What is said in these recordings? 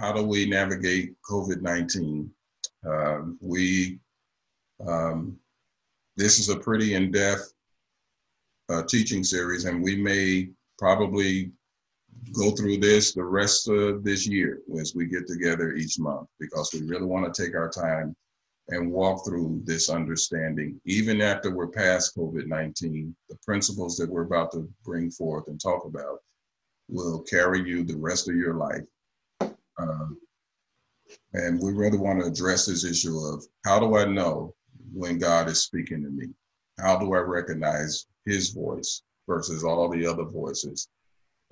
how do we navigate COVID 19? Um, we, um, this is a pretty in depth uh, teaching series, and we may probably go through this the rest of this year as we get together each month because we really want to take our time and walk through this understanding. Even after we're past COVID 19, the principles that we're about to bring forth and talk about will carry you the rest of your life. Um, and we really want to address this issue of how do I know when God is speaking to me? How do I recognize his voice versus all the other voices?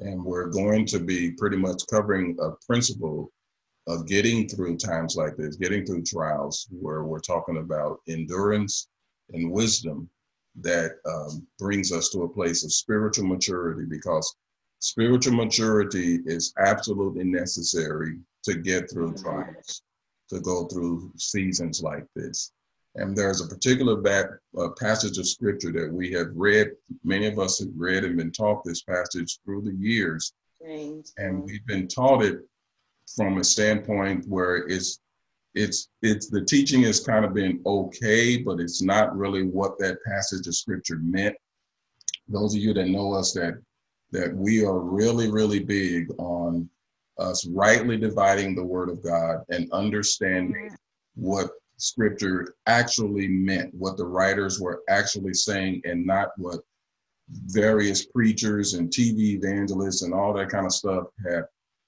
And we're going to be pretty much covering a principle of getting through times like this, getting through trials where we're talking about endurance and wisdom that um, brings us to a place of spiritual maturity because spiritual maturity is absolutely necessary to get through trials, to go through seasons like this. And there's a particular back, uh, passage of scripture that we have read, many of us have read and been taught this passage through the years. James. And we've been taught it from a standpoint where it's it's it's the teaching has kind of been okay, but it's not really what that passage of scripture meant. Those of you that know us that that we are really, really big on us rightly dividing the word of God and understanding what scripture actually meant, what the writers were actually saying, and not what various preachers and TV evangelists and all that kind of stuff have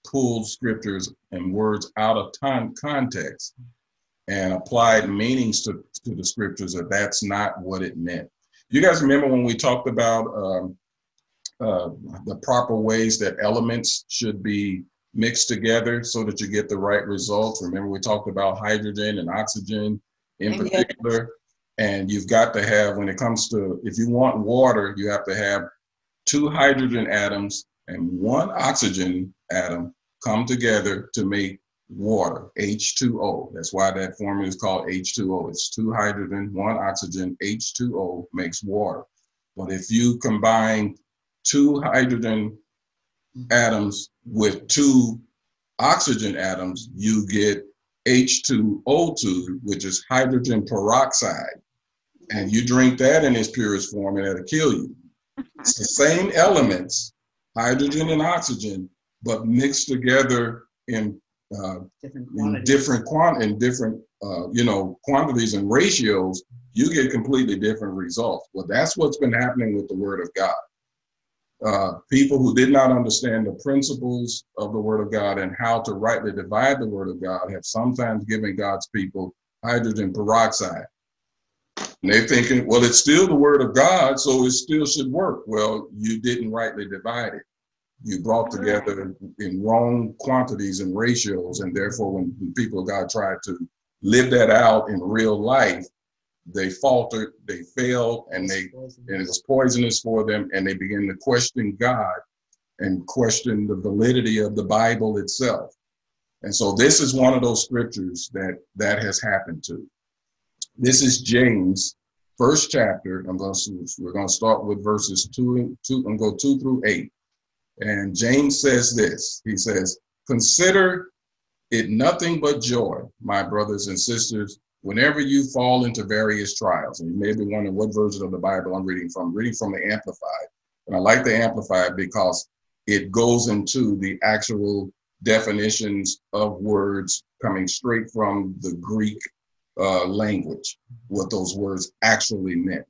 pulled scriptures and words out of time context and applied meanings to, to the scriptures that that's not what it meant. You guys remember when we talked about um, uh, the proper ways that elements should be mixed together so that you get the right results. Remember, we talked about hydrogen and oxygen in particular. And you've got to have, when it comes to, if you want water, you have to have two hydrogen atoms and one oxygen atom come together to make water, H2O. That's why that formula is called H2O. It's two hydrogen, one oxygen, H2O makes water. But if you combine two hydrogen atoms with two oxygen atoms, you get H2O2, which is hydrogen peroxide. And you drink that in its purest form and it'll kill you. It's the same elements, hydrogen and oxygen, but mixed together in uh, different in different quant in different uh, you know quantities and ratios, you get completely different results. Well, that's what's been happening with the Word of God uh, people who did not understand the principles of the Word of God and how to rightly divide the Word of God have sometimes given God's people hydrogen peroxide. And they're thinking, well, it's still the Word of God, so it still should work. Well, you didn't rightly divide it. You brought together in wrong quantities and ratios, and therefore, when people of God tried to live that out in real life, they faltered, they failed, and they and it was poisonous for them, and they began to question God and question the validity of the Bible itself. And so this is one of those scriptures that that has happened to. This is James, first chapter. I'm going to we're going to start with verses two and two and go two through eight. And James says this. He says, "Consider it nothing but joy, my brothers and sisters." Whenever you fall into various trials, and you may be wondering what version of the Bible I'm reading from, I'm reading from the Amplified. And I like the Amplified because it goes into the actual definitions of words coming straight from the Greek uh, language, what those words actually meant.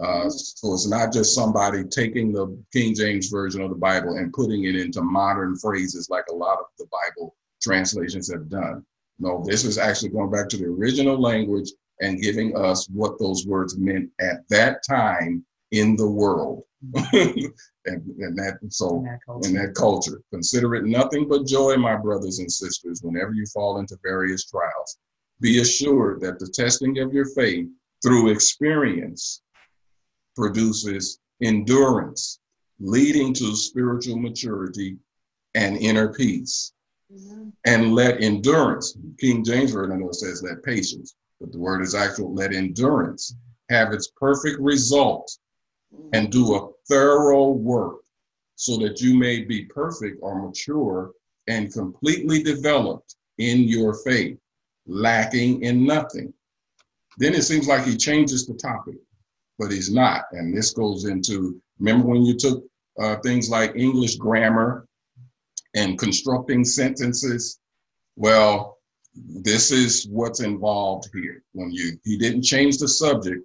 Uh, so it's not just somebody taking the King James version of the Bible and putting it into modern phrases like a lot of the Bible translations have done. No, this is actually going back to the original language and giving us what those words meant at that time in the world. and, and, that so in that, in that culture. Consider it nothing but joy, my brothers and sisters, whenever you fall into various trials. Be assured that the testing of your faith through experience produces endurance, leading to spiritual maturity and inner peace. Mm-hmm. And let endurance, King James Version says let patience, but the word is actual, let endurance have its perfect result and do a thorough work so that you may be perfect or mature and completely developed in your faith, lacking in nothing. Then it seems like he changes the topic, but he's not. And this goes into remember when you took uh, things like English grammar and constructing sentences? Well, this is what's involved here. When you he didn't change the subject,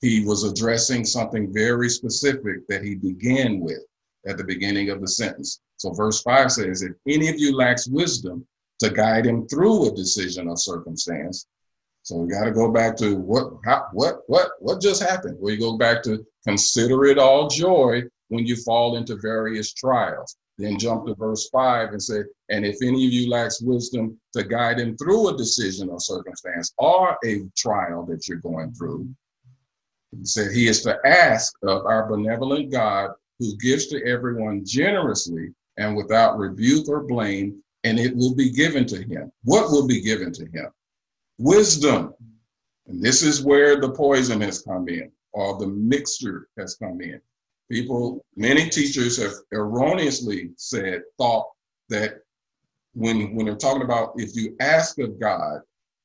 he was addressing something very specific that he began with at the beginning of the sentence. So verse 5 says, If any of you lacks wisdom to guide him through a decision or circumstance, so we got to go back to what, how, what, what, what just happened? We go back to consider it all joy when you fall into various trials. Then jump to verse five and say, and if any of you lacks wisdom to guide him through a decision or circumstance or a trial that you're going through, he said he is to ask of our benevolent God who gives to everyone generously and without rebuke or blame, and it will be given to him. What will be given to him? Wisdom. And this is where the poison has come in, or the mixture has come in. People, many teachers have erroneously said, thought that when, when they're talking about if you ask of God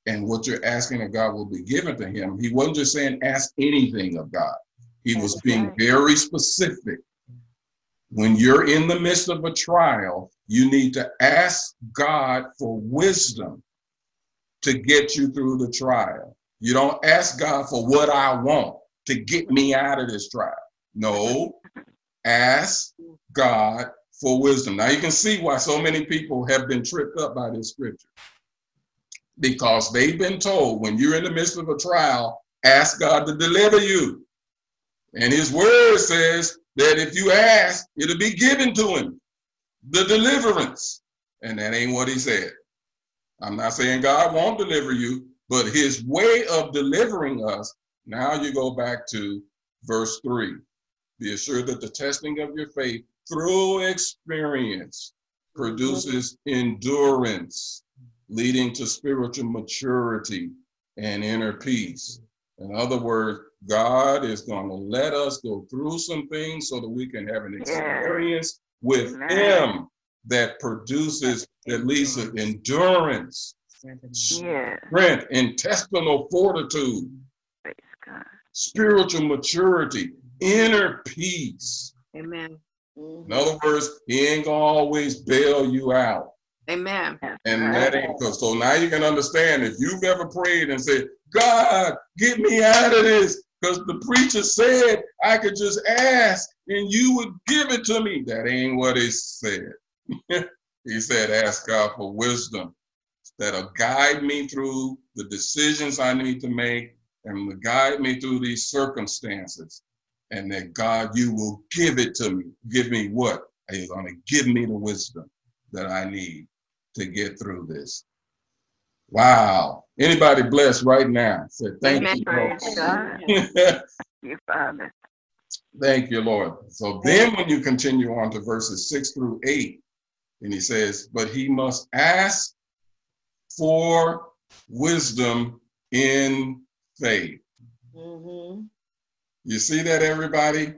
and what you're asking of God will be given to him, he wasn't just saying ask anything of God. He was being very specific when you're in the midst of a trial, you need to ask God for wisdom to get you through the trial. You don't ask God for what I want to get me out of this trial. No, ask God for wisdom. Now you can see why so many people have been tripped up by this scripture. Because they've been told when you're in the midst of a trial, ask God to deliver you. And his word says that if you ask, it'll be given to him. The deliverance. And that ain't what he said. I'm not saying God won't deliver you, but his way of delivering us, now you go back to verse 3. Be assured that the testing of your faith through experience produces endurance, leading to spiritual maturity and inner peace. In other words, God is going to let us go through some things so that we can have an experience with Him that produces at least an endurance, strength, intestinal fortitude, spiritual maturity, inner peace. Amen. In other words, He ain't gonna always bail you out. Amen. And that ain't so now you can understand if you've ever prayed and said, God, get me out of this, because the preacher said I could just ask and you would give it to me. That ain't what he said. he said, ask God for wisdom that'll guide me through the decisions I need to make and guide me through these circumstances. And that God, you will give it to me. Give me what? You're going to give me the wisdom that I need to get through this. Wow. Anybody blessed right now? Say thank Amen. you, Lord. you, Father. Thank you, Lord. So then when you continue on to verses six through eight, and he says, but he must ask for wisdom in faith. Mm-hmm. You see that, everybody?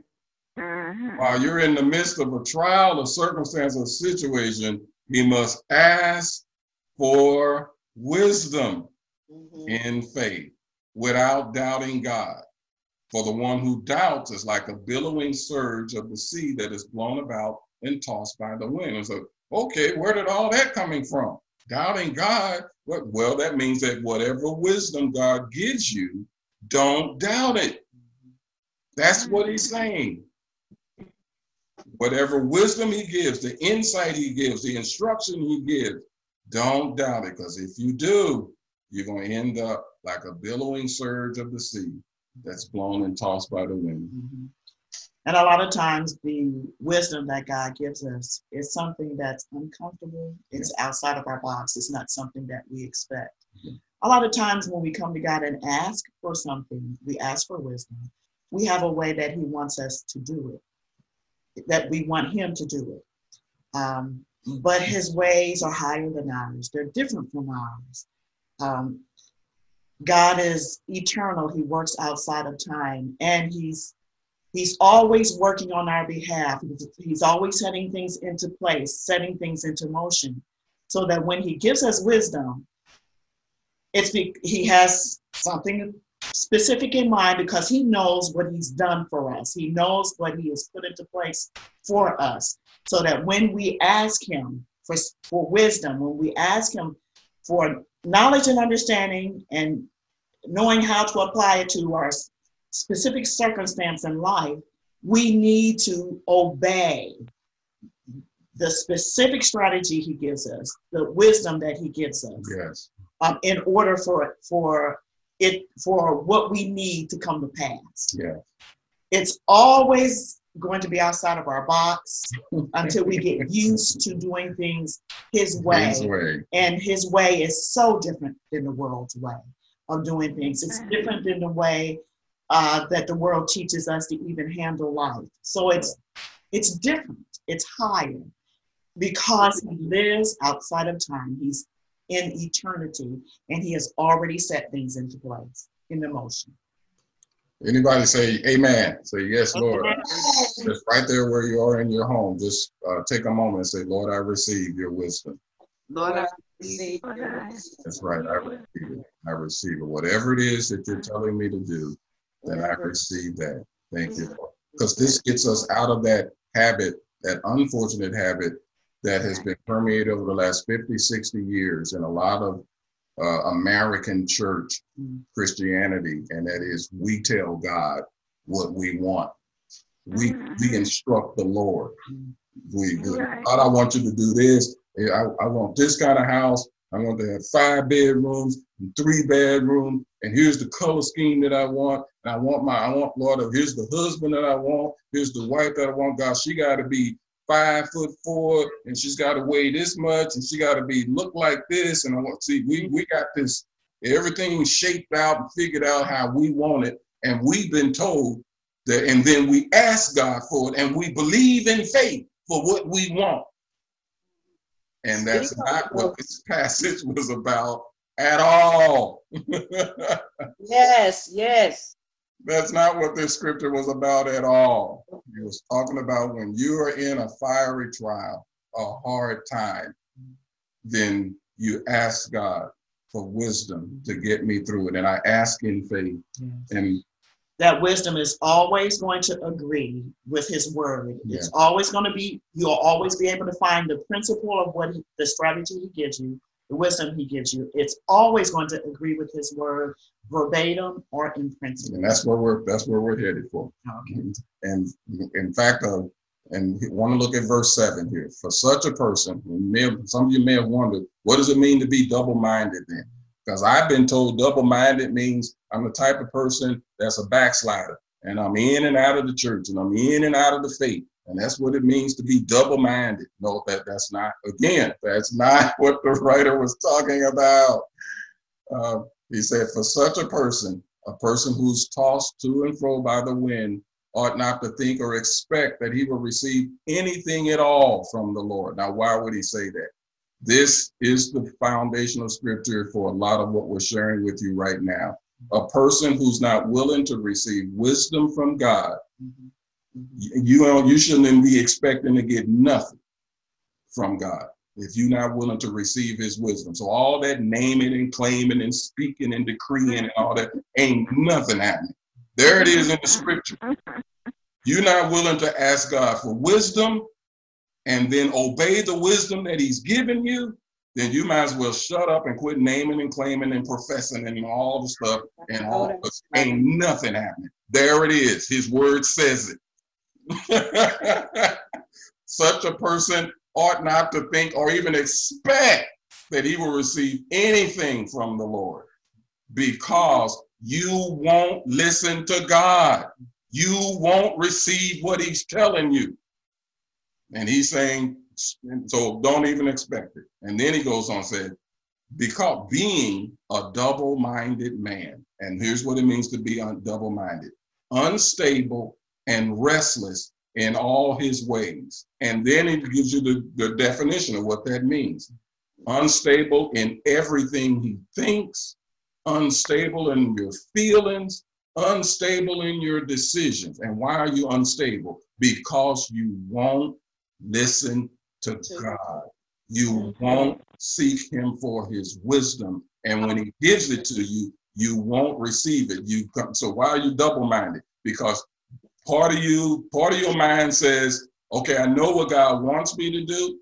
Mm-hmm. While you're in the midst of a trial, a circumstance, or situation, he must ask for wisdom mm-hmm. in faith without doubting God. For the one who doubts is like a billowing surge of the sea that is blown about and tossed by the wind. And so, okay, where did all that coming from? Doubting God. Well, that means that whatever wisdom God gives you, don't doubt it. That's what he's saying. Whatever wisdom he gives, the insight he gives, the instruction he gives, don't doubt it, because if you do, you're going to end up like a billowing surge of the sea that's blown and tossed by the wind. Mm-hmm. And a lot of times, the wisdom that God gives us is something that's uncomfortable. It's yeah. outside of our box. It's not something that we expect. Yeah. A lot of times, when we come to God and ask for something, we ask for wisdom. We have a way that He wants us to do it, that we want Him to do it. Um, but his ways are higher than ours. They're different from ours. Um, God is eternal. He works outside of time, and he's he's always working on our behalf. He's, always setting things into place, setting things into motion. so that when he gives us wisdom, it's be, he has something specific in mind because he knows what he's done for us. He knows what he has put into place for us. So that when we ask him for, for wisdom, when we ask him for knowledge and understanding and knowing how to apply it to our specific circumstance in life, we need to obey the specific strategy he gives us, the wisdom that he gives us, Yes. um, in order for for it for what we need to come to pass. Yeah. It's always going to be outside of our box until we get used to doing things his way. His way. And his way is so different than the world's way of doing things. It's different than the way uh, that the world teaches us to even handle life. So it's it's different. It's higher because he lives outside of time. He's in eternity, and he has already set things into place in the motion. Anybody say amen? Say yes, Lord. Just right there where you are in your home, just uh, take a moment and say, Lord, I receive your wisdom. Lord, I receive receive That's right. I receive it. I receive it. Whatever it is that you're telling me to do, then I receive that. Thank you. Because this gets us out of that habit, that unfortunate habit that has been permeated over the last 50, 60 years in a lot of uh, American church Christianity, and that is we tell God what we want. We, we instruct the Lord. We. God, I want you to do this. I, I want this kind of house. I want to have five bedrooms, and three bedrooms, and here's the color scheme that I want. And I want my, I want Lord, here's the husband that I want. Here's the wife that I want. God, she got to be five foot four, and she's got to weigh this much, and she got to be look like this. And I want to see, we we got this everything shaped out and figured out how we want it, and we've been told that, and then we ask God for it, and we believe in faith for what we want. And that's not what this passage was about at all. Yes, yes. That's not what this scripture was about at all. It was talking about when you are in a fiery trial, a hard time, then you ask God for wisdom to get me through it. And I ask in faith. And that wisdom is always going to agree with his word. It's always going to be, you'll always be able to find the principle of what he, the strategy he gives you, the wisdom he gives you. It's always going to agree with his word verbatim or in principle. and that's where we're that's where we're headed for. Okay. And in fact, uh, and want to look at verse seven here. For such a person, have, some of you may have wondered, what does it mean to be double-minded then? Because I've been told double-minded means I'm the type of person that's a backslider, and I'm in and out of the church, and I'm in and out of the faith, and that's what it means to be double-minded. No, that that's not. Again, that's not what the writer was talking about. Uh, he said, for such a person, a person who's tossed to and fro by the wind, ought not to think or expect that he will receive anything at all from the Lord. Now, why would he say that? This is the foundation of scripture for a lot of what we're sharing with you right now. A person who's not willing to receive wisdom from God, Mhm. You, know, you shouldn't be expecting to get nothing from God if you're not willing to receive his wisdom. So all that naming and claiming and speaking and decreeing and all that ain't nothing happening. There it is in the scripture. You're not willing to ask God for wisdom and then obey the wisdom that he's given you, then you might as well shut up and quit naming and claiming and professing and all the stuff and all because ain't nothing happening. There it is. His word says it. Such a person ought not to think or even expect that he will receive anything from the Lord because you won't listen to God. You won't receive what he's telling you. And he's saying, so don't even expect it. And then he goes on said, because being a double-minded man, and here's what it means to be un- double-minded, unstable and restless in all his ways. And then it gives you the, the definition of what that means. Unstable in everything he thinks, unstable in your feelings, unstable in your decisions. And why are you unstable? Because you won't listen to To- God. you mm-hmm. won't seek him for his wisdom. And when he gives it to you, you won't receive it. You come, so why are you double-minded? Because part of you, part of your mind says, okay, I know what God wants me to do.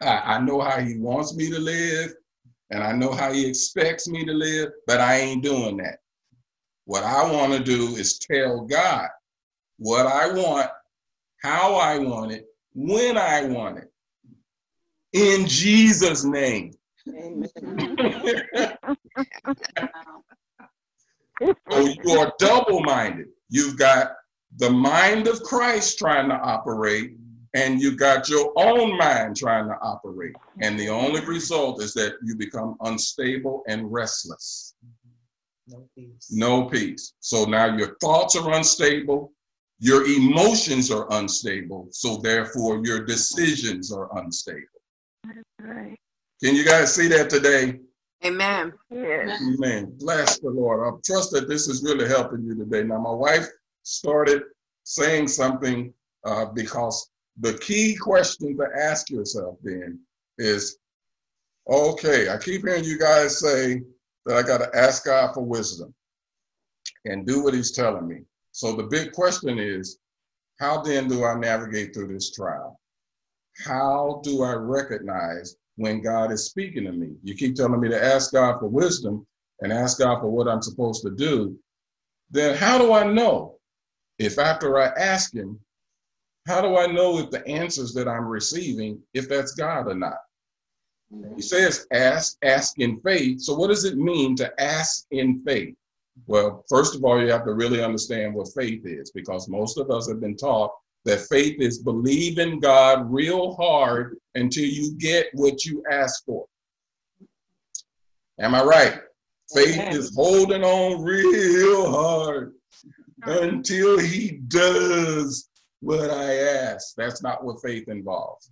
I, I know how he wants me to live, and I know how he expects me to live, but I ain't doing that. What I want to do is tell God what I want, how I want it, when I want it. In Jesus' name. Amen. So you are double minded. You've got the mind of Christ trying to operate, and you got your own mind trying to operate. And the only result is that you become unstable and restless. No peace. No peace. So now your thoughts are unstable, your emotions are unstable, so therefore your decisions are unstable. Right. Can you guys see that today? Amen. Yes. Amen. Bless the Lord. I trust that this is really helping you today. Now, my wife started saying something uh, because the key question to ask yourself then is okay, I keep hearing you guys say that I got to ask God for wisdom and do what He's telling me. So, the big question is how then do I navigate through this trial? How do I recognize when God is speaking to me. You keep telling me to ask God for wisdom and ask God for what I'm supposed to do. Then how do I know if after I ask Him, how do I know if the answers that I'm receiving, if that's God or not? He says, ask, ask in faith. So, what does it mean to ask in faith? Well, first of all, you have to really understand what faith is because most of us have been taught that faith is believing God real hard until you get what you ask for. Am I right? Faith Amen. is holding on real hard until he does what I ask. That's not what faith involves.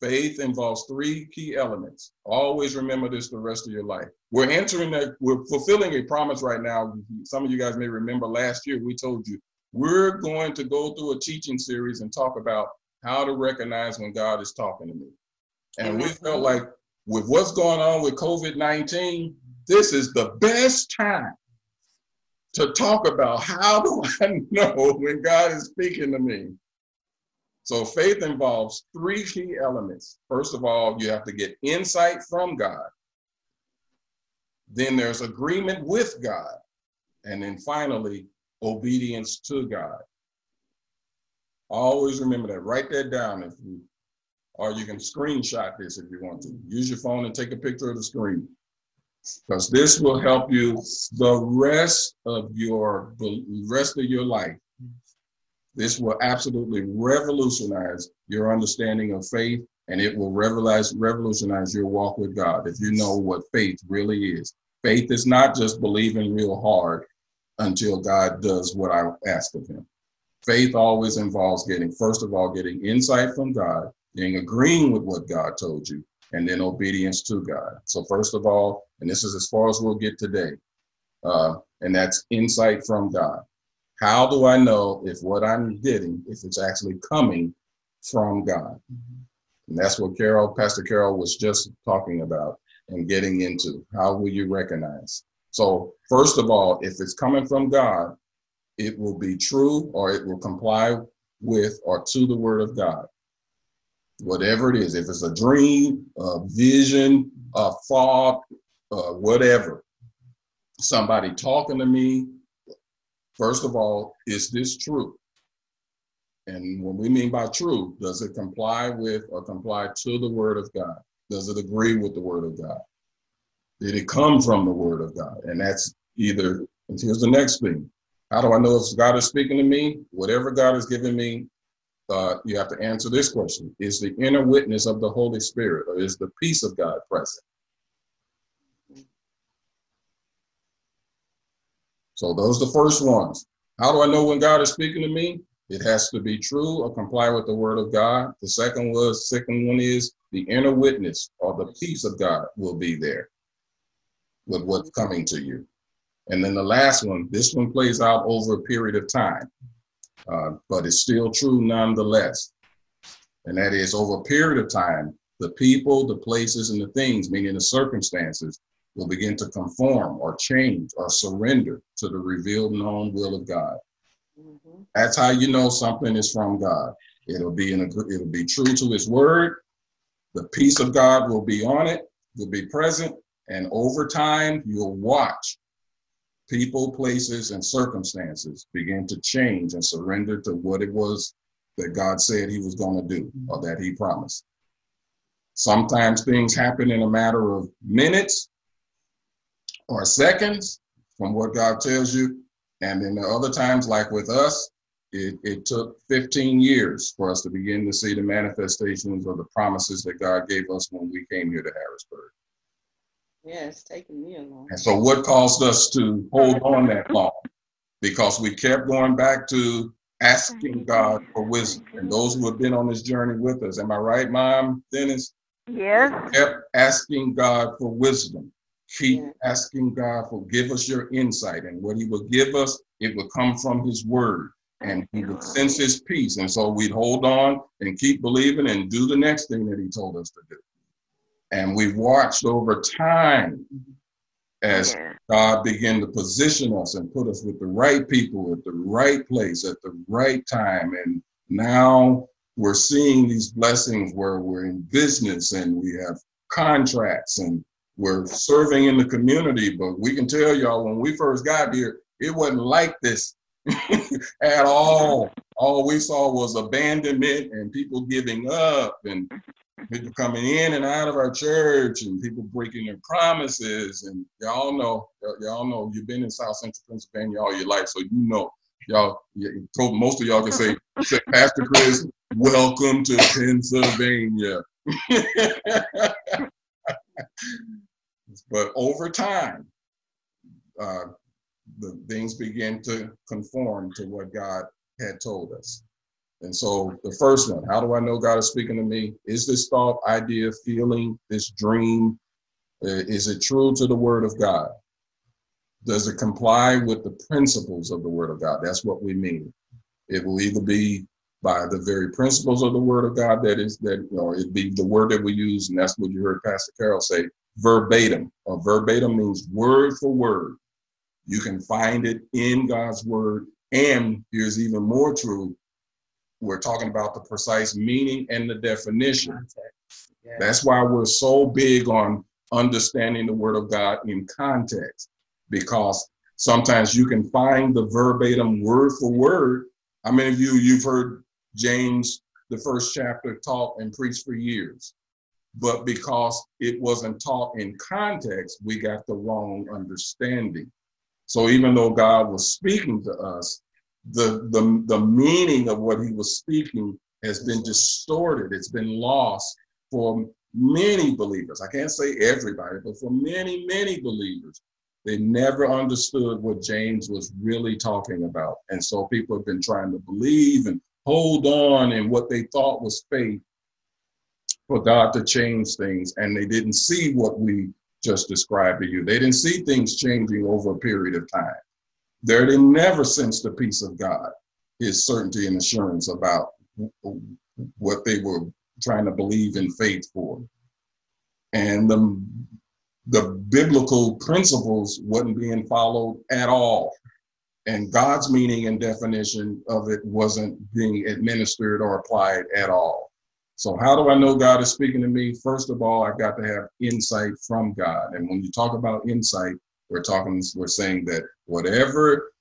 Faith involves three key elements. Always remember this the rest of your life. We're entering that, we're fulfilling a promise right now. Some of you guys may remember last year we told you we're going to go through a teaching series and talk about how to recognize when God is talking to me. And we felt like with what's going on with COVID 19, this is the best time to talk about how do I know when God is speaking to me. So faith involves three key elements. First of all, you have to get insight from God. Then there's agreement with God. And then finally, obedience to God. Always remember that. Write that down if you, or you can screenshot this if you want to. Use your phone and take a picture of the screen. Because this will help you the rest of your rest of your life. This will absolutely revolutionize your understanding of faith and it will revolutionize, your walk with God if you know what faith really is. Faith is not just believing real hard until God does what I ask of him. Faith always involves getting, first of all, getting insight from God, then agreeing with what God told you, and then obedience to God. So, first of all, and this is as far as we'll get today, uh, and that's insight from God. How do I know if what I'm getting, if it's actually coming from God? And that's what Carol, Pastor Carol was just talking about and getting into. How will you recognize? So, first of all, if it's coming from God, it will be true or it will comply with or to the word of God. Whatever it is, if it's a dream, a vision, a thought, uh, whatever, somebody talking to me, first of all, is this true? And what we mean by true, does it comply with or comply to the word of God? Does it agree with the word of God? Did it come from the word of God? And that's either, and here's the next thing. How do I know if God is speaking to me? Whatever God has given me, uh, you have to answer this question. Is the inner witness of the Holy Spirit or is the peace of God present? So those are the first ones. How do I know when God is speaking to me? It has to be true or comply with the word of God. The second was second one is the inner witness or the peace of God will be there with what's coming to you. And then the last one, this one plays out over a period of time, uh, but it's still true nonetheless. And that is over a period of time, the people, the places, and the things, meaning the circumstances, will begin to conform or change or surrender to the revealed known will of God. Mhm. That's how you know something is from God. It'll be in a, it'll be true to His word. The peace of God will be on it, will be present, and over time you'll watch people, places, and circumstances begin to change and surrender to what it was that God said He was going to do or mm-hmm. that He promised. Sometimes things happen in a matter of minutes or seconds from what God tells you. And then the other times, like with us, it, it took 15 years for us to begin to see the manifestations of the promises that God gave us when we came here to Harrisburg. Yeah, it's taking me a long. And so, what caused us to hold on that long? Because we kept going back to asking God for wisdom. And those who have been on this journey with us, am I right, Mom, Dennis? Yes. Kept asking God for wisdom. Keep Yeah. asking God for give us your insight. And what He would give us, it would come from His word. And He would sense His peace. And so we'd hold on and keep believing and do the next thing that He told us to do. And we've watched over time as Yeah. God began to position us and put us with the right people at the right place at the right time. And now we're seeing these blessings where we're in business and we have contracts and we're serving in the community. But we can tell y'all when we first got here, it wasn't like this at all. All we saw was abandonment and people giving up and people coming in and out of our church and people breaking their promises. And y'all know y'all know you've been in south central pennsylvania all your life so you know. Y'all most of y'all can say, say pastor chris welcome to pennsylvania. But over time uh, the things begin to conform to what god had told us and so the first one, how do I know God is speaking to me? Is this thought, idea, feeling, this dream, uh, is it true to the word of God? Does it comply with the principles of the word of God? That's what we mean. It will either be by the very principles of the word of God that is that, or it be the word that we use, and that's what you heard Pastor Carol say, verbatim. Or verbatim means word for word. You can find it in God's word. And here's even more true, we're talking about the precise meaning and the definition. Context. Yeah. That's why we're so big on understanding the word of God in context, because sometimes you can find the verbatim word for word. How many of you you've heard James the first chapter taught and preached for years? But because it wasn't taught in context, we got the wrong understanding. So even though God was speaking to us, the, the, the meaning of what he was speaking has been distorted. It's been lost for many believers. I can't say everybody, but for many, many believers, they never understood what James was really talking about. And so people have been trying to believe and hold on in what they thought was faith for God to change things. And they didn't see what we just described to you. They didn't see things changing over a period of time. They they never sensed the peace of God, his certainty and assurance about what they were trying to believe in faith for. And the, the biblical principles wasn't being followed at all. And God's meaning and definition of it wasn't being administered or applied at all. So, how do I know God is speaking to me? First of all, I've got to have insight from God. And when you talk about insight, we're talking, we're saying that whatever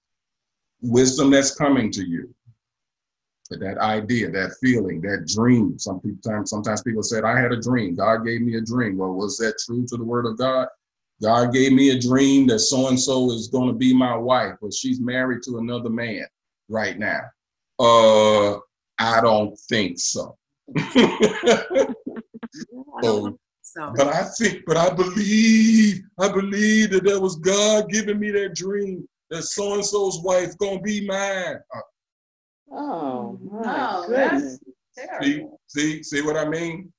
wisdom that's coming to you, that idea, that feeling, that dream. Some people, sometimes, sometimes people said, I had a dream. God gave me a dream. Well, was that true to the word of God? God gave me a dream that so and so is going to be my wife, but she's married to another man right now. Uh, I don't think so. so So, but I think, but I believe, I believe that that was God giving me that dream that so and so's wife gonna be mine. Uh, oh my No, that's goodness. see, see, see what I mean?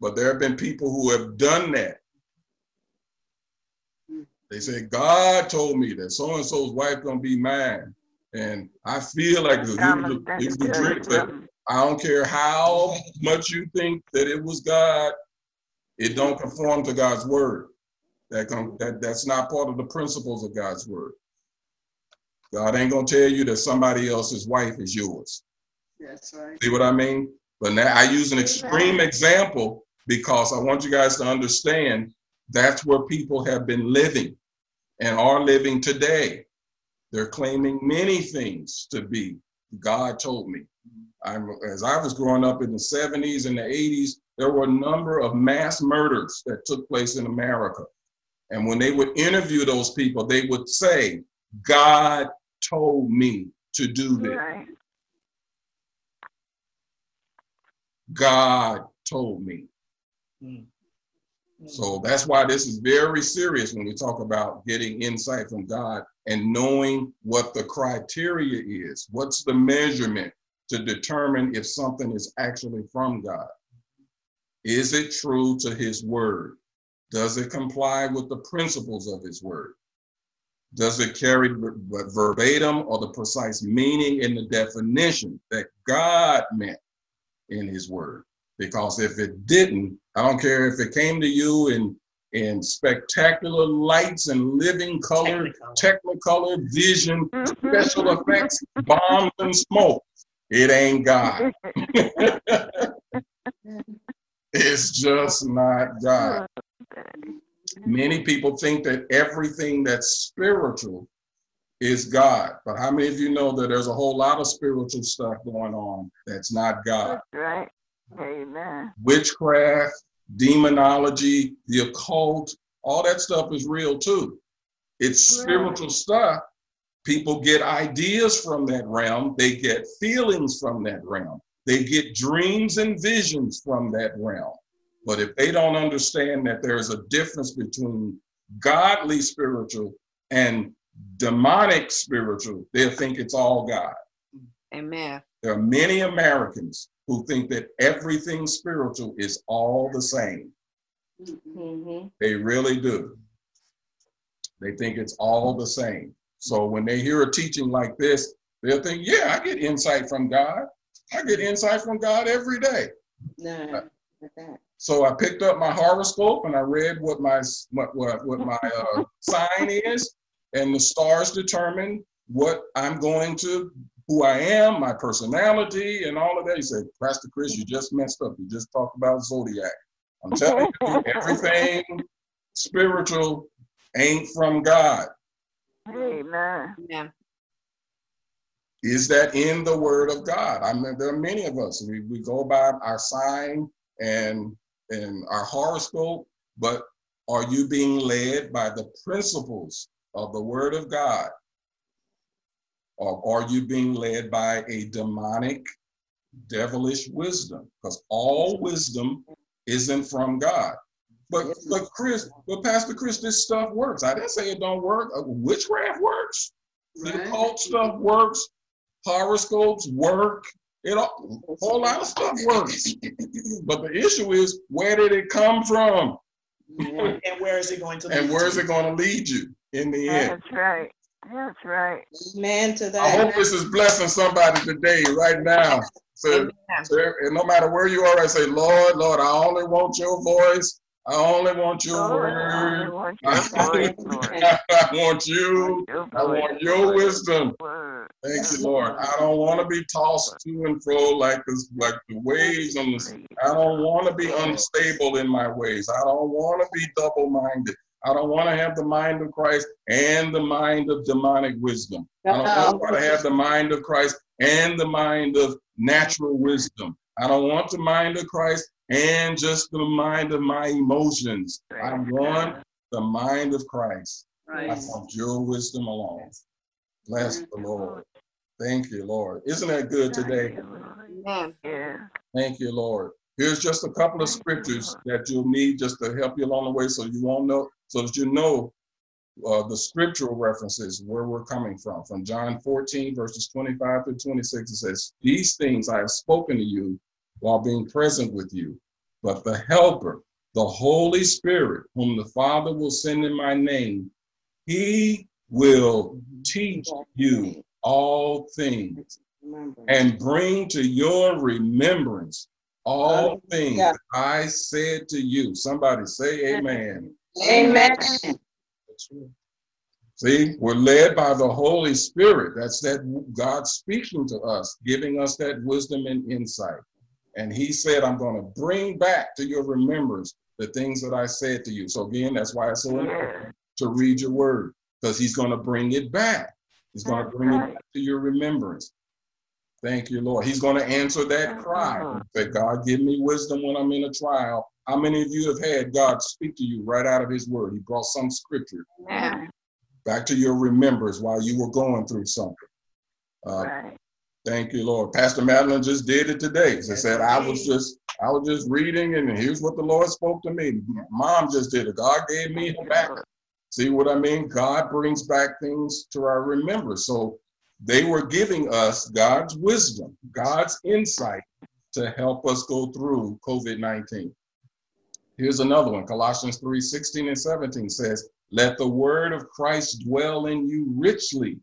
But there have been people who have done that. They say God told me that so and so's wife gonna be mine, and I feel like it was, I'm the, it was the tell dream. But. I don't care how much you think that it was God. It don't conform to God's word. That, con- that that's not part of the principles of God's word. God ain't gonna tell you that somebody else's wife is yours. That's right. See what I mean? But now I use an extreme example because I want you guys to understand that's where people have been living and are living today. They're claiming many things to be. God told me. I'm, as I was growing up in the 70s and the 80s, there were a number of mass murders that took place in America. And when they would interview those people, they would say, God told me to do this. Right. God told me. Mm. So that's why this is very serious when we talk about getting insight from God and knowing what the criteria is. What's the measurement to determine if something is actually from God? Is it true to his word? Does it comply with the principles of his word? Does it carry verbatim or the precise meaning in the definition that God meant in his word? Because if it didn't, I don't care if it came to you in, in spectacular lights and living color, Technicolor. vision, Mhm. special effects, bombs and smoke. It ain't God. It's just not God. Oh, many people think that everything that's spiritual is God. But how many of you know that there's a whole lot of spiritual stuff going on that's not God? That's right. Amen. Witchcraft, demonology, the occult, all that stuff is real too. It's Right. spiritual stuff. People get ideas from that realm, they get feelings from that realm, they get dreams and visions from that realm. But if they don't understand that there's a difference between godly spiritual and demonic spiritual, they'll think it's all God. Amen. There are many Americans who think that everything spiritual is all the same. Mm-hmm. They really do. They think it's all the same. So when they hear a teaching like this, they'll think, yeah, I get insight from God. I get insight from God every day. No, not that. So I picked up my horoscope and I read what my what what, what my uh, sign is, and the stars determine what I'm going to, who I am, my personality, and all of that. He said, Pastor Chris, you just messed up. You just talked about zodiac. I'm telling you, everything spiritual ain't from God. Amen. Yeah. Is that in the Word of God? I mean, there are many of us. We, we go by our sign and and our horoscope, but are you being led by the principles of the Word of God? Or are you being led by a demonic, devilish wisdom? Because all wisdom isn't from God. But but Chris, but Pastor Chris, this stuff works. I didn't say it don't work. Uh, Witchcraft works. The occult stuff works. Horoscopes work. It all, a whole lot of stuff works. But the issue is, where did it come from? And where is it going to lead And where's it going to lead you in the end? That's right. That's right. Man to that. I hope this is blessing somebody today, right now. So, Amen. so and no matter where you are, I say, Lord, Lord, I only want your voice. I only want your Lord, I word. want your voice, Lord. I want you. Your I want your wisdom. Word. Thank you, Lord. I don't want to be tossed to and fro like this, like the waves on the. I don't want to be unstable in my ways. I don't want to be double-minded. I don't want to have the mind of Christ and the mind of demonic wisdom. I don't want to have the mind of Christ and the mind of natural wisdom. I don't want the mind of Christ and just the mind of my emotions. I want the mind of Christ. I want your wisdom alone. Bless the Lord. Thank you, Lord. Isn't that good today? Amen. Yeah. Thank you, Lord. Here's just a couple of scriptures that you'll need just to help you along the way so you won't know, so that you know uh, the scriptural references where we're coming from. From John 14, verses 25 through 26, it says, These things I have spoken to you while being present with you. But the Helper, the Holy Spirit, whom the Father will send in my name, he will teach you all things and bring to your remembrance all things Yeah. I said to you. Somebody say amen. Amen. See, we're led by the Holy Spirit. That's that God speaking to us, giving us that wisdom and insight. And he said, I'm going to bring back to your remembrance the things that I said to you. So again, that's why it's so important to read your word, because he's going to bring it back. He's going to bring it back to your remembrance. Thank you, Lord. He's going to answer that cry. Say, God, give me wisdom when I'm in a trial. How many of you have had God speak to you right out of his word? He brought some scripture Amen. back to your remembrance while you were going through something. Uh, Right. Thank you, Lord. Pastor Madeline just did it today. She said, I was just, I was just reading and here's what the Lord spoke to me. Mom just did it. God gave me back. See what I mean? God brings back things to our remembrance. So they were giving us God's wisdom, God's insight to help us go through COVID-19. Here's another one. Colossians 3, 16 and 17 says, let the word of Christ dwell in you richly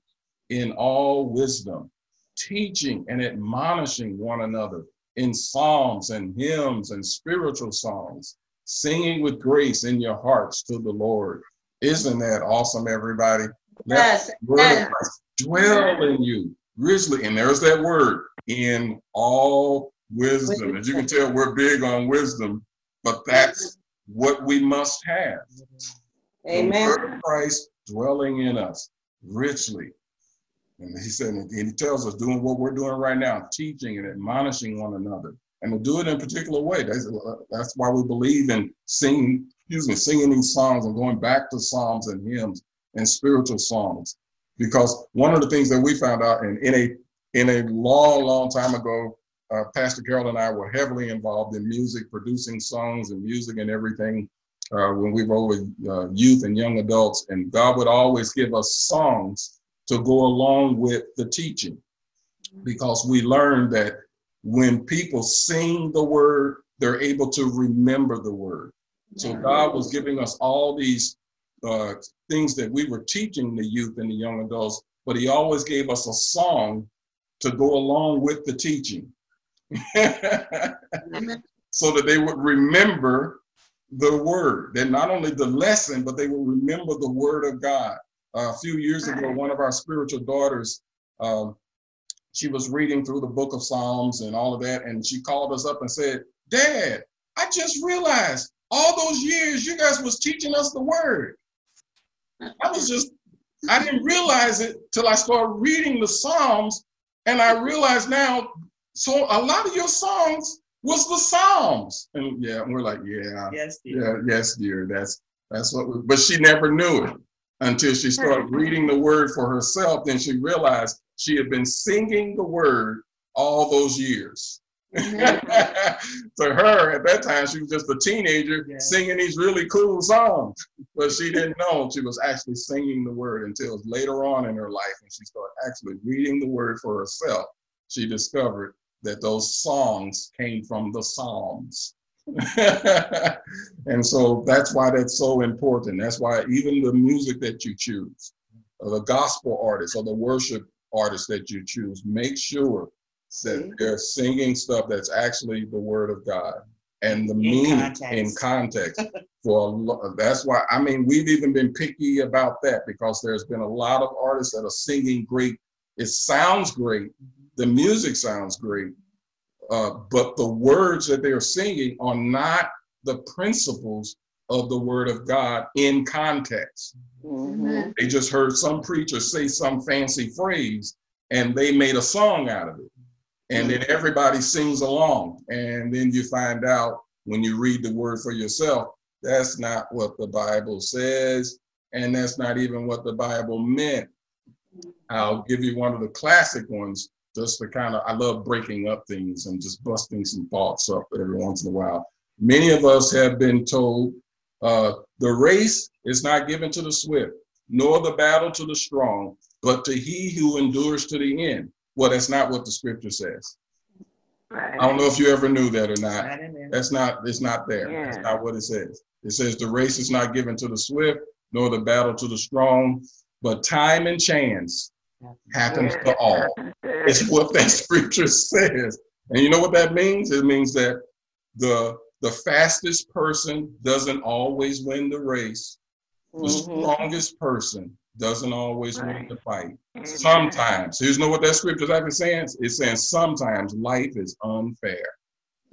in all wisdom, teaching and admonishing one another in psalms and hymns and spiritual songs, singing with grace in your hearts to the Lord. Isn't that awesome, everybody? Let Yes. word yes. dwell in you richly. And there's that word in all wisdom. As you can tell, we're big on wisdom, but that's what we must have. The Amen. word of Christ dwelling in us richly. And he said, and he tells us doing what we're doing right now, teaching and admonishing one another, and to do it in a particular way. That's, that's why we believe in singing, excuse me, singing these songs and going back to psalms and hymns and spiritual songs. Because one of the things that we found out in, in a in a long, long time ago, uh, Pastor Carol and I were heavily involved in music, producing songs and music and everything uh, when we were with uh, youth and young adults, and God would always give us songs to go along with the teaching, because we learned that when people sing the word, they're able to remember the word. So God was giving us all these uh, things that we were teaching the youth and the young adults, but He always gave us a song to go along with the teaching. so that they would remember the word. That not only the lesson, but they would remember the word of God. Uh, a few years ago, one of our spiritual daughters, um, she was reading through the book of Psalms and all of that, and she called us up and said, Dad, I just realized all those years you guys was teaching us the word. I was just, I didn't realize it till I started reading the Psalms, and I realized now, so a lot of your songs was the Psalms. And yeah, we're like, yeah, Yes, dear. yeah, yes, dear. That's that's what. We, but she never knew it until she started reading the word for herself. Then she realized she had been singing the word all those years. to her, at that time, she was just a teenager singing these really cool songs, but she didn't know she was actually singing the word until later on in her life, when she started actually reading the word for herself. She discovered that those songs came from the Psalms. and so that's why that's so important. That's why even the music that you choose, the gospel artists or the worship artists that you choose, make sure that See? they're singing stuff that's actually the word of God and the In meaning context. in context. For a lo- that's why I mean we've even been picky about that because there's been a lot of artists that are singing great. It sounds great, the music sounds great, uh, but the words that they're singing are not the principles of the word of God in context. Mhm. They just heard some preacher say some fancy phrase and they made a song out of it. And then everybody sings along. And then you find out when you read the word for yourself, that's not what the Bible says. And that's not even what the Bible meant. I'll give you one of the classic ones just to kind of, I love breaking up things and just busting some thoughts up every once in a while. Many of us have been told uh, the race is not given to the swift, nor the battle to the strong, but to he who endures to the end. Well, that's not what the scripture says. Right. I don't know if you ever knew that or not. Right. That's not, it's not there. That's not what it says. It says the race is not given to the swift, nor the battle to the strong, but time and chance happens to all. It's what that scripture says. And you know what that means? It means that the the fastest person doesn't always win the race. The Mhm. strongest person doesn't always win Right. the fight. Sometimes, here's know what that scripture's actually saying. It's saying sometimes life is unfair.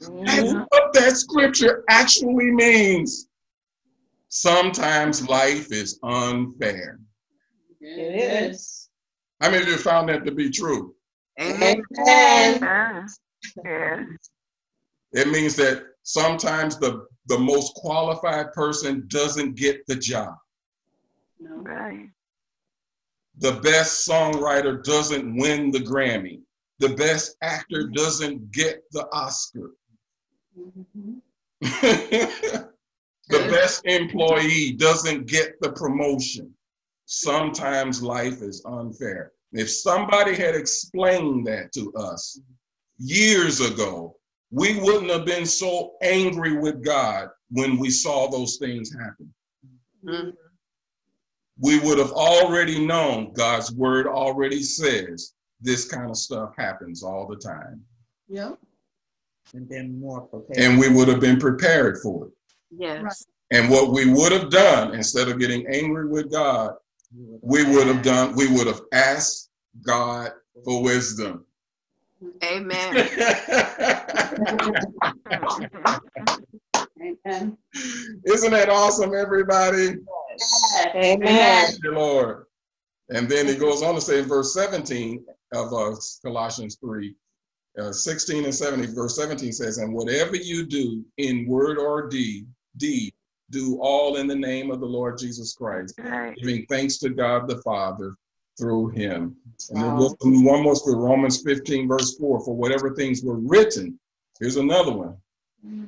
Mhm. That's what that scripture actually means. Sometimes life is unfair. It is. How many of you found that to be true? Amen. Amen. Yeah. It means that sometimes the, the most qualified person doesn't get the job. Right. The best songwriter doesn't win the Grammy. The best actor doesn't get the Oscar. the best employee doesn't get the promotion. Sometimes life is unfair. If somebody had explained that to us years ago, we wouldn't have been so angry with God when we saw those things happen. Mhm. We would have already known God's word already says this kind of stuff happens all the time. Yeah. And then more prepared. And we would have been prepared for it. Yes. And what we would have done, instead of getting angry with God, we would have done, we would have asked God for wisdom. Amen. Amen. Isn't that awesome, everybody? Amen. Thank you, Lord. And then he goes on to say in verse 17 of uh, Colossians 3, uh, 16 and 17, verse 17 says, And whatever you do in word or deed, deed, do all in the name of the Lord Jesus Christ, Right. giving thanks to God the Father through him. And then Wow. look, one more for Romans 15, verse 4, for whatever things were written. Here's another one.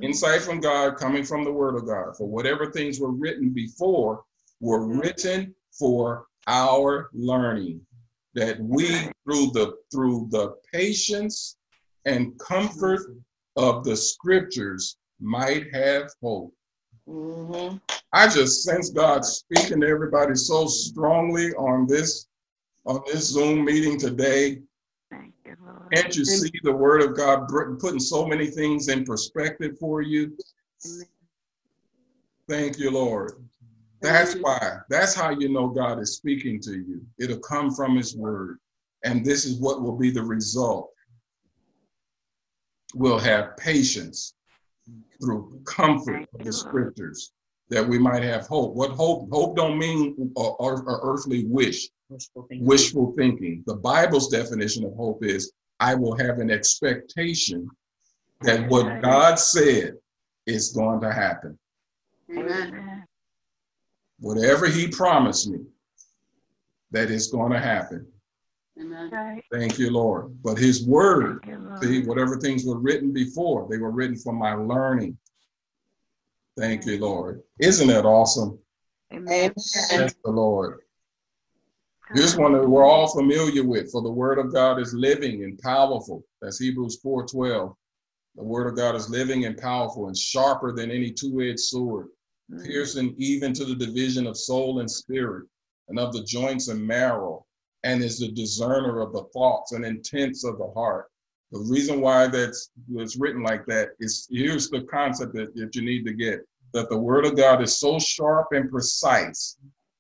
Insight from God coming from the word of God. For whatever things were written before were written for our learning, that we through the through the patience and comfort of the scriptures might have hope. Mhm. I just sense God speaking to everybody so strongly on this on this Zoom meeting today. Thank you, Lord. Can't you see the word of God putting so many things in perspective for you? Thank you, Lord. That's why. That's how you know God is speaking to you. It'll come from his word. And this is what will be the result. We'll have patience through comfort of the scriptures that we might have hope. What hope? Hope don't mean a, a- a earthly wish Wishful thinking. wishful thinking. The Bible's definition of hope is I will have an expectation that what God said is going to happen. Amen. Amen. Whatever He promised me, that is going to happen. Amen. Thank you, Lord. But His word, you, see, whatever things were written before, they were written for my learning. Thank you, Lord. Isn't that awesome? Amen. Amen. Bless the Lord. Here's one that we're all familiar with. For the word of God is living and powerful. That's Hebrews 4:12. The word of God is living and powerful and sharper than any two-edged sword, Mm. piercing even to the division of soul and spirit, and of the joints and marrow, and is the discerner of the thoughts and intents of the heart. The reason why that's it's written like that is here's the concept that, that you need to get that the word of God is so sharp and precise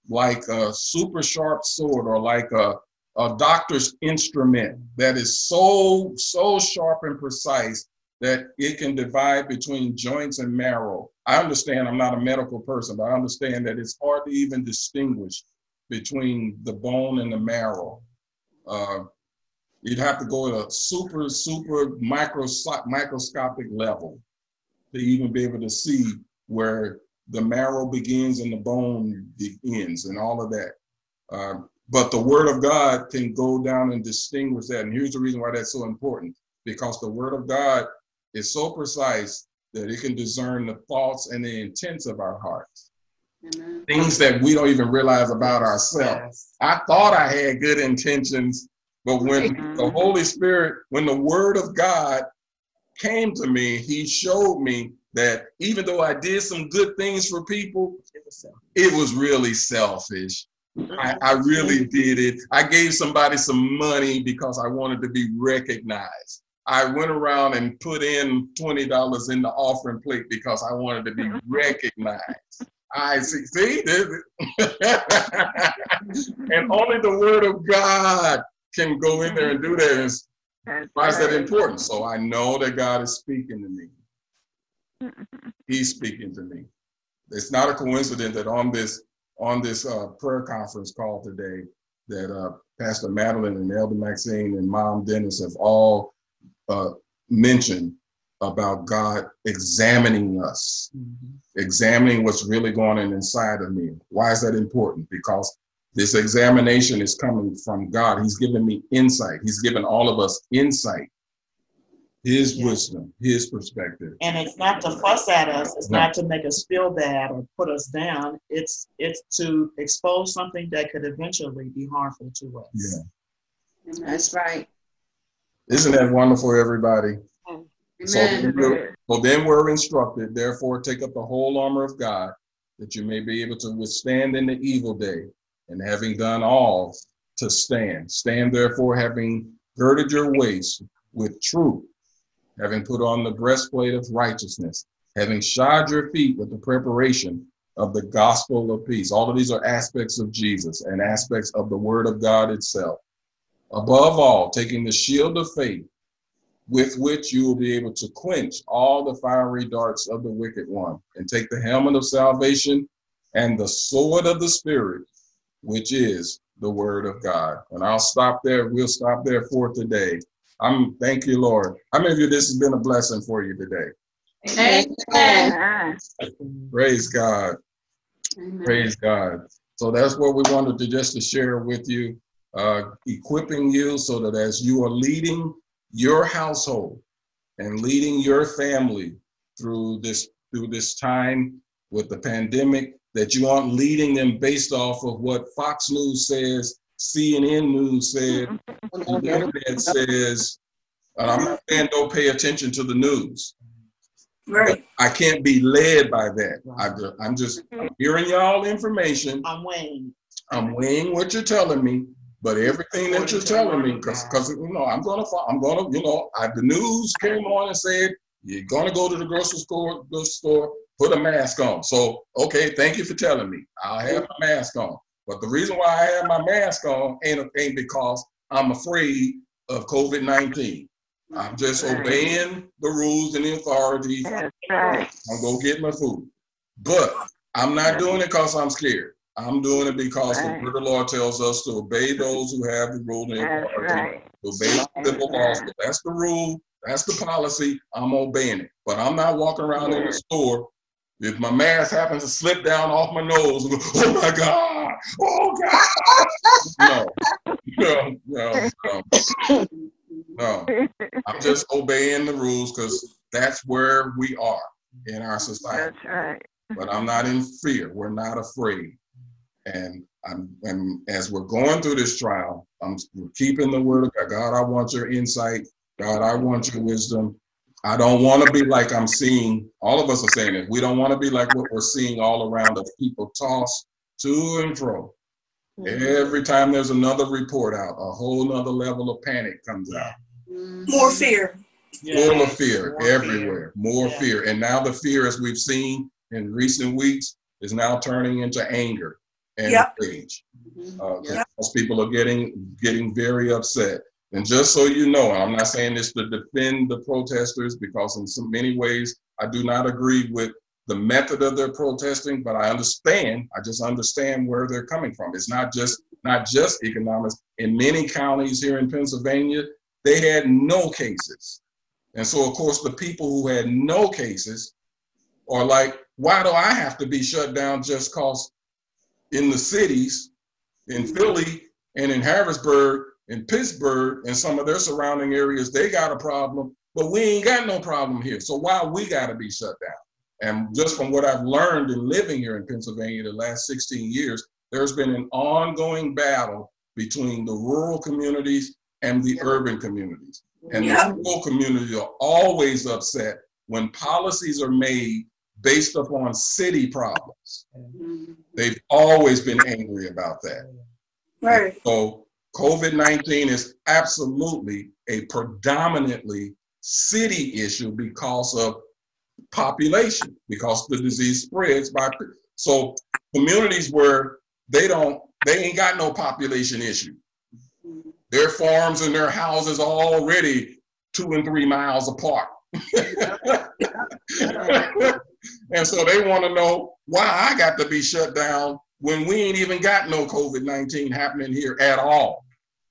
like a super sharp sword or like a, a doctor's instrument that is so, so sharp and precise that it can divide between joints and marrow. I understand I'm not a medical person, but I understand that it's hard to even distinguish between the bone and the marrow. Uh, you'd have to go to a super, super microsco- microscopic level to even be able to see where the marrow begins and the bone begins and all of that. Um, but the word of God can go down and distinguish that. And here's the reason why that's so important because the word of God is so precise that it can discern the thoughts and the intents of our hearts, Amen. things that we don't even realize about ourselves. Yes. I thought I had good intentions, but when Mhm. the Holy Spirit, when the Word of God came to me, He showed me that even though I did some good things for people, It was it was really selfish. I, I really did it. I gave somebody some money because I wanted to be recognized. I went around and put in twenty dollars in the offering plate because I wanted to be recognized. I see, see, and only the word of God can go in there and do that. Why is that important? So I know that God is speaking to me. He's speaking to me. It's not a coincidence that on this on this uh, prayer conference call today, that uh, Pastor Madeline and Elder Maxine and Mom Dennis have all uh, mentioned about God examining us, Mhm. examining what's really going on inside of me. Why is that important? Because this examination is coming from God. He's given me insight. He's given all of us insight, His Yeah. wisdom, His perspective. And it's not to fuss at us, it's No. not to make us feel bad or put us down. It's it's to expose something that could eventually be harmful to us. Yeah. That's right. Isn't that wonderful, everybody? So, Amen. we're- so then we're instructed, therefore, take up the whole armor of God, that you may be able to withstand in the evil day, and having done all, to stand. Stand therefore, having girded your waist with truth, having put on the breastplate of righteousness, having shod your feet with the preparation of the gospel of peace. All of these are aspects of Jesus and aspects of the word of God itself. Above all, taking the shield of faith, with which you will be able to quench all the fiery darts of the wicked one, and take the helmet of salvation and the sword of the Spirit, which is the word of God. And I'll stop there. We'll stop there for today. I'm thank you, Lord. How many of you this has been a blessing for you today? Amen. Amen. Praise God. Amen. Praise God. So that's what we wanted to just to share with you, uh, equipping you so that as you are leading your household and leading your family through this through this time with the pandemic, that you aren't leading them based off of what Fox News says, CNN News said, the internet says. And I'm not saying don't pay attention to the news. Right. I can't be led by that. I ju- I'm just I'm hearing y'all information. I'm weighing. I'm weighing what you're telling me, but everything that you're telling me, because because you know I'm gonna I'm gonna you know I, the news came on and said you're gonna go to the grocery store grocery store put a mask on. So okay, thank you for telling me. I'll have my mask on. But the reason why I have my mask on ain't ain't because I'm afraid of COVID nineteen. I'm just Right. obeying the rules and the authorities. That's right. I'm gonna get my food. But I'm not doing it because I'm scared. I'm doing it because the Right. the Lord tells us to obey those who have the rule and authority. right. Obey the civil laws. Amen. That's the rule. That's the policy. I'm obeying it. But I'm not walking around in the store. If my mask happens to slip down off my nose, and go, oh my God, oh God. No, no, no, no, no. I'm just obeying the rules because that's where we are in our society That's right. but I'm not in fear. We're not afraid. And I'm and as we're going through this trial, I'm keeping the word of God. God, I want your insight. God, I want your wisdom. I don't want to be like I'm seeing. All of us are saying it. We don't want to be like what we're seeing all around us. People tossed to and fro. Every time there's another report out, a whole nother level of panic comes out. Mhm. More fear. Full of fear More everywhere, more Yeah. fear. And now the fear, as we've seen in recent weeks, is now turning into anger and Yep. rage. Mhm. Uh, 'cause Yeah. most people are getting getting very upset. And just so you know, I'm not saying this to defend the protesters because in so many ways I do not agree with the method of their protesting, but I understand. I just understand where they're coming from. It's not just not just economics. In many counties here in Pennsylvania, they had no cases. And so, of course, the people who had no cases are like, why do I have to be shut down just cause in the cities, in mm-hmm. Philly and in Harrisburg and Pittsburgh and some of their surrounding areas, they got a problem, but we ain't got no problem here. So why we got to be shut down? And just from what I've learned in living here in Pennsylvania the last 16 years, there's been an ongoing battle between the rural communities and the urban communities. And Yeah. the rural communities are always upset when policies are made based upon city problems. Mhm. They've always been angry about that. Right. So COVID-19 is absolutely a predominantly city issue because of population, because the disease spreads by, so communities where they don't, they ain't got no population issue. Their farms and their houses are already two and three miles apart. And so they want to know why I got to be shut down when we ain't even got no COVID-19 happening here at all.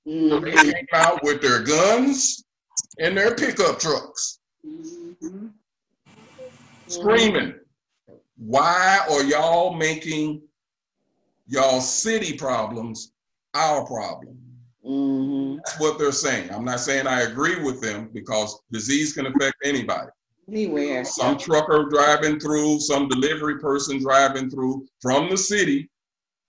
So they came out with their guns and their pickup trucks, Mhm. screaming, why are y'all making y'all city problems our problem? Mm-hmm. That's what they're saying. I'm not saying I agree with them because disease can affect anybody. Anywhere. Some trucker driving through, some delivery person driving through from the city,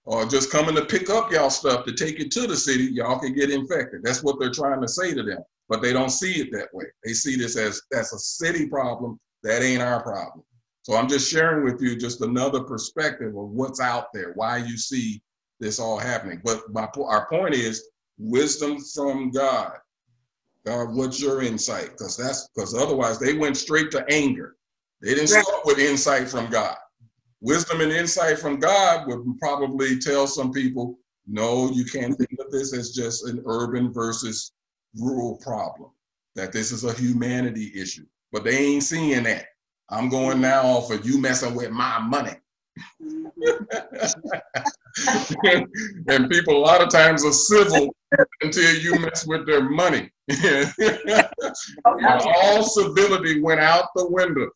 or just coming to pick up y'all stuff to take it to the city, y'all can get infected. That's what they're trying to say to them. But they don't see it that way. They see this as that's a city problem. That ain't our problem. So I'm just sharing with you just another perspective of what's out there, why you see this all happening. But my our point is wisdom from God. God, what's your insight? Because that's because otherwise they went straight to anger. They didn't Right. start with insight from God. Wisdom and insight from God would probably tell some people, no, you can't think of this as just an urban versus rural problem, that this is a humanity issue. But they ain't seeing that. I'm going mm-hmm. now off of you messing with my money. and people a lot of times are civil until you mess with their money. All civility went out the window.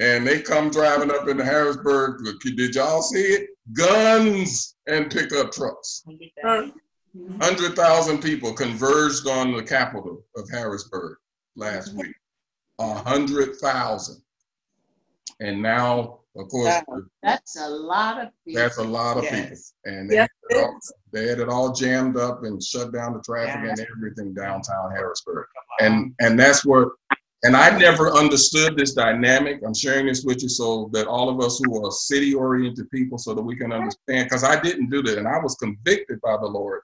And they come driving up into Harrisburg. Did y'all see it? Guns and pickup trucks. Uh, 100,000 people converged on the capital of Harrisburg last week. A 100,000. And now, of course, That's a lot of people. that's a lot of people. And they, Yes, had it it all, they had it all jammed up and shut down the traffic and everything downtown Harrisburg. And and that's what and I never understood this dynamic. I'm sharing this with you so that all of us who are city oriented people so that we can understand because I didn't do that and I was convicted by the Lord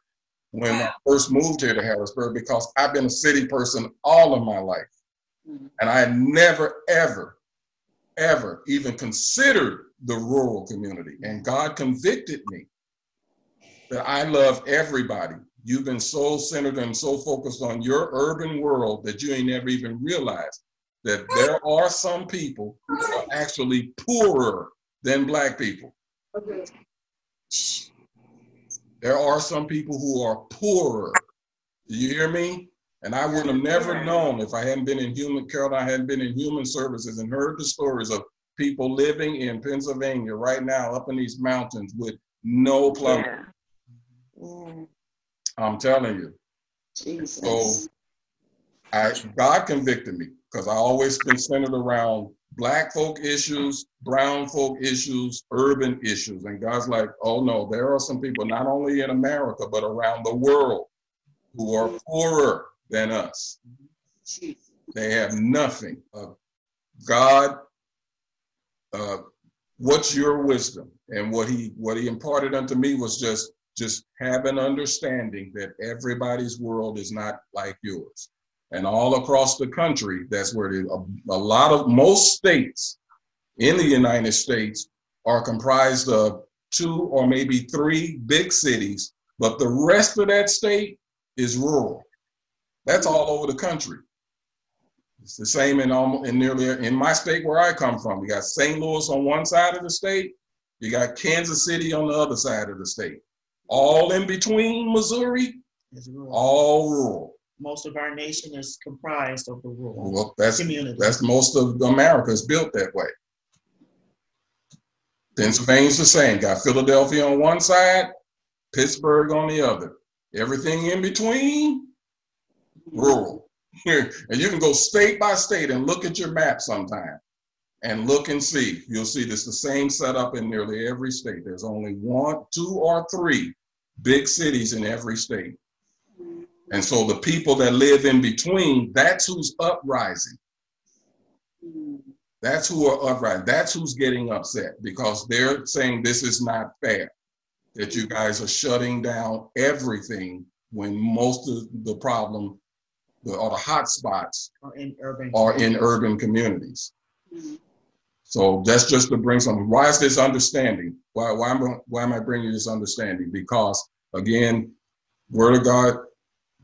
when I first moved here to Harrisburg because I've been a city person all of my life. Mm-hmm. And I had never ever ever even considered the rural community. And God convicted me that I love everybody. You've been so centered and so focused on your urban world that you ain't never even realized that there are some people who are actually poorer than black people. Okay. There are some people who are poorer. Do you hear me? And I would have never known if I hadn't been in human, Carol, I hadn't been in human services and heard the stories of people living in Pennsylvania right now up in these mountains with no plumbing. Yeah. Mm, I'm telling you. Jesus. So I, God convicted me because I always been centered around black folk issues, brown folk issues, urban issues. And God's like, oh no, there are some people not only in America, but around the world who are poorer than us. They have nothing. of God, uh, what's your wisdom? And what he what he imparted unto me was just just have an understanding that everybody's world is not like yours. And all across the country, that's where is. A, a lot of most states in the United States are comprised of two or maybe three big cities, but the rest of that state is rural. That's all over the country. It's the same in almost in nearly in my state where I come from. You got St. Louis on one side of the state, you got Kansas City on the other side of the state. All in between Missouri, rural. all rural. Most of our nation is comprised of the rural Well, that's community. that's most of America is built that way. Pennsylvania's the same. Got Philadelphia on one side, Pittsburgh on the other. Everything in between, rural. and you can go state by state and look at your map sometime and look and see. You'll see this the same setup in nearly every state. There's only one, two, or three big cities in every state. And so the people that live in between, that's who's uprising. That's who are uprising. That's who's getting upset because they're saying this is not fair. That you guys are shutting down everything when most of the problem, the, or the hot spots Or in urban. are in urban communities. Mhm. So that's just to bring some, why is this understanding? Why, why am, I- why am I bringing this understanding? Because again, word of God,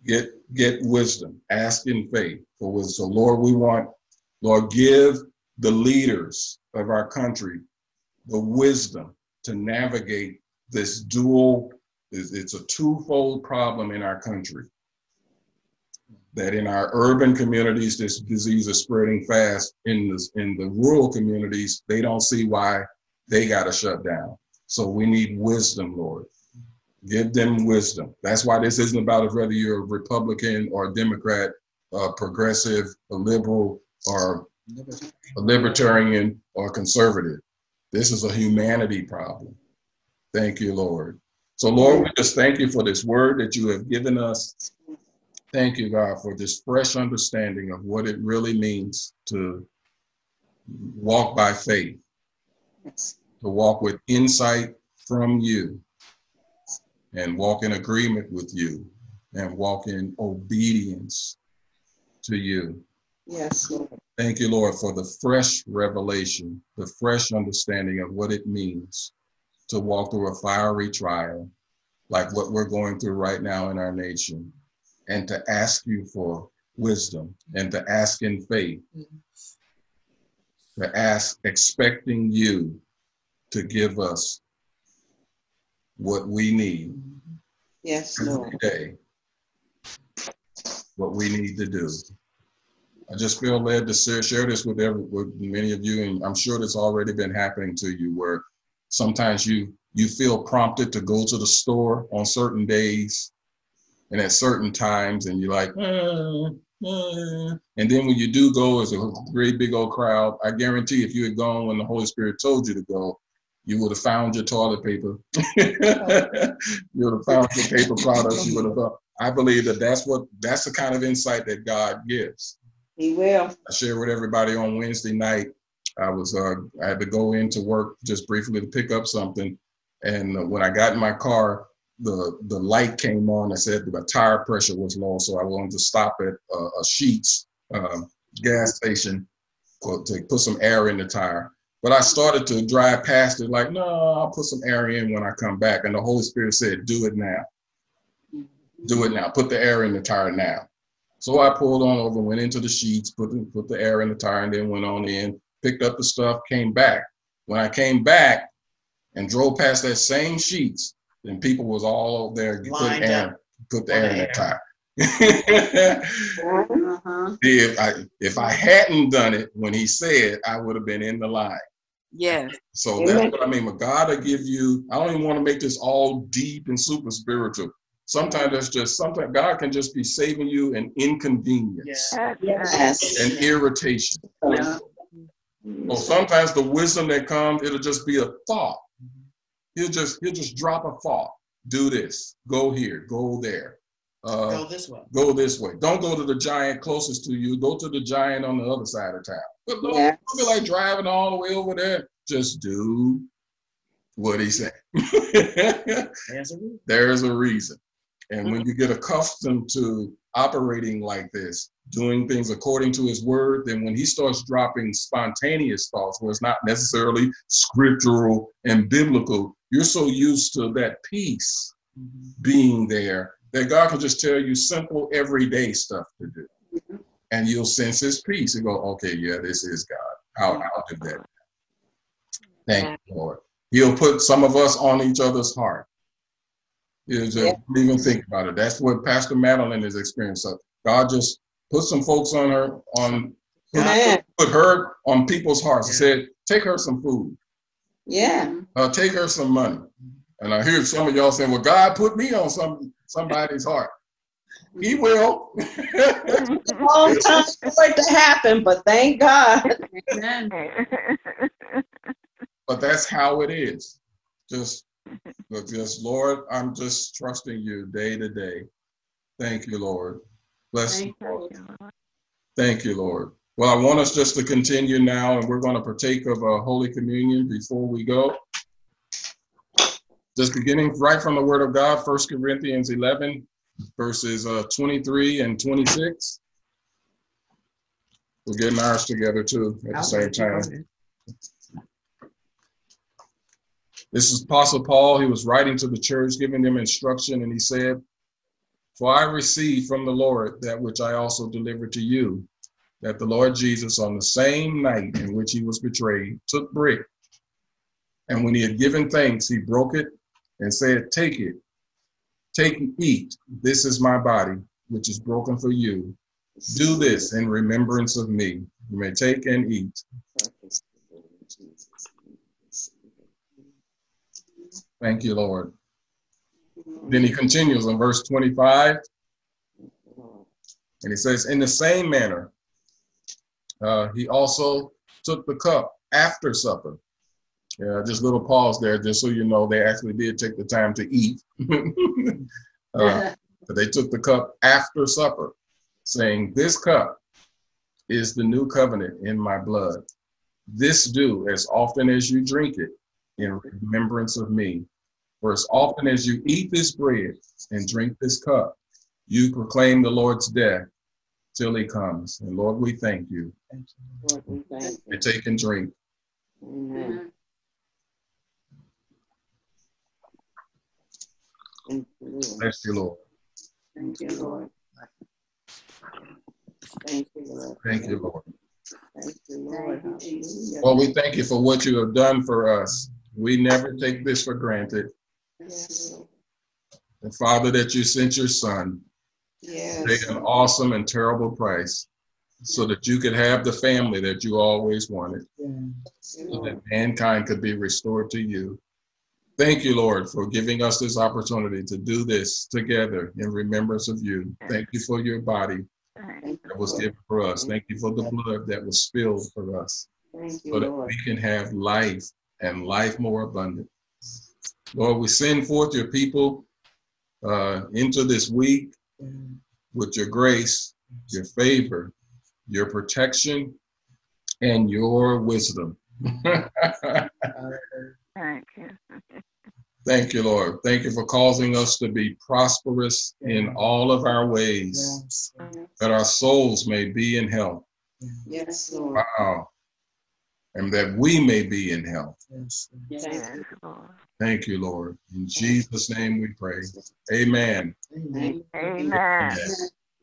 get, get wisdom, ask in faith for wisdom. So Lord, we want, Lord, give the leaders of our country the wisdom to navigate this dual, it's a twofold problem in our country. That in our urban communities, this disease is spreading fast. In the, in the rural communities, they don't see why they got to shut down. So we need wisdom, Lord. Give them wisdom. That's why this isn't about whether you're a Republican or a Democrat, a progressive, a liberal, or a libertarian or conservative. This is a humanity problem. Thank you, Lord. So, Lord, we just thank you for this word that you have given us. Thank you, God, for this fresh understanding of what it really means to walk by faith, to walk with insight from you, and walk in agreement with you, and walk in obedience to you. Yes, Lord. Thank you, Lord, for the fresh revelation, the fresh understanding of what it means to walk through a fiery trial like what we're going through right now in our nation, and to ask you for wisdom and to ask in faith, to ask expecting you to give us what we need Yes, every Lord. day, what we need to do. I just feel led to share, share this with every, with many of you, and I'm sure that's already been happening to you, where sometimes you you feel prompted to go to the store on certain days and at certain times, and you're like, "Uh, uh," and then when you do go, it's a great big old crowd. I guarantee, if you had gone when the Holy Spirit told you to go, you would have found your toilet paper. you would have found your paper products. You would have. I believe that that's what that's the kind of insight that God gives. He will. I shared with everybody on Wednesday night. I was uh, I had to go into work just briefly to pick up something, and when I got in my car, the the light came on I said the tire pressure was low, so I wanted to stop at uh, a Sheetz uh, gas station to put some air in the tire. But I started to drive past it like, no, I'll put some air in when I come back. And the Holy Spirit said, do it now. Do it now. Put the air in the tire now. So I pulled on over, went into the Sheetz, put the, put the air in the tire, and then went on in, picked up the stuff, came back. When I came back and drove past that same Sheetz, then people was all over there putting Lined air, put the air in the air. tire. Uh-huh. if I if I hadn't done it when he said, I would have been in the line. Yes. So Amen. that's what I mean. But God will give you. I don't even want to make this all deep and super spiritual. Sometimes that's just sometimes God can just be saving you an inconvenience Yes. and irritation. Yeah. So sometimes the wisdom that comes, it'll just be a thought. He'll just he'll just drop a thought. Do this. Go here. Go there. Uh, Go this way. go this way. Don't go to the giant closest to you. Go to the giant on the other side of town. But don't, Yes. don't be like driving all the way over there. Just do what he said. There's a root. There's a reason. And when you get accustomed to operating like this, doing things according to his word, then when he starts dropping spontaneous thoughts, where it's not necessarily scriptural and biblical, you're so used to that peace mm-hmm. being there that God can just tell you simple everyday stuff to do. And you'll sense his peace and go, okay, yeah, this is God. I'll, I'll do that. Thank you, Lord. He'll put some of us on each other's heart. You just Yeah. don't even think about it. That's what Pastor Madeline has experienced. So God just put some folks on her, on Amen. put her on people's hearts. He Yeah. said, take her some food. Yeah. Uh, take her some money. And I hear some of y'all saying, well, God put me on some somebody's heart. He will. Long time for it to happen, but thank God. Amen. but that's how it is. Just, just Lord, I'm just trusting you day to day. Thank you, Lord. Bless you, Lord. you. Thank you, Lord. Well, I want us just to continue now, and we're going to partake of a Holy Communion before we go. Just beginning right from the Word of God, 1 Corinthians 11, verses uh, 23 and 26. We're getting ours together too at the same time. This is Apostle Paul. He was writing to the church, giving them instruction, and he said, For I received from the Lord that which I also delivered to you, that the Lord Jesus, on the same night in which he was betrayed, took bread. And when he had given thanks, he broke it and said, Take it, take and eat. This is my body, which is broken for you. Do this in remembrance of me. You may take and eat. Thank you, Lord. Then he continues in verse 25, and he says, In the same manner, uh, he also took the cup after supper. Yeah, just little pause there, just so you know, they actually did take the time to eat. Uh, but they took the cup after supper, saying, This cup is the new covenant in my blood. This do as often as you drink it in remembrance of me. For as often as you eat this bread and drink this cup, you proclaim the Lord's death till he comes. And Lord, we thank you. Lord, we thank And take and drink. you. Amen. Thank you, Lord. Bless you, Lord. Thank you, Lord. Thank you, Lord. Thank you, Lord. Thank you, Lord. Well, we thank you for what you have done for us. We never take this for granted. Yes, Lord. And Father, that you sent your son, Yes. paid an awesome and terrible price so that you could have the family that you always wanted. so that mankind could be restored to you. Thank you, Lord, for giving us this opportunity to do this together in remembrance of you. Thank you for your body that was given for us. Thank you for the blood that was spilled for us so that we can have life and life more abundant. Lord, we send forth your people uh, into this week with your grace, your favor, your protection, and your wisdom. Thank you. Thank you, Lord. Thank you for causing us to be prosperous in all of our ways, Yes. that our souls may be in health. Yes, Lord. Wow. And that we may be in health. Yes. Thank Yes, you. Lord. Thank you, Lord. In Jesus' name we pray. Amen. Amen. Amen.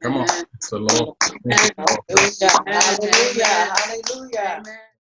Come on. It's the Lord. Hallelujah. Hallelujah. Hallelujah. Amen.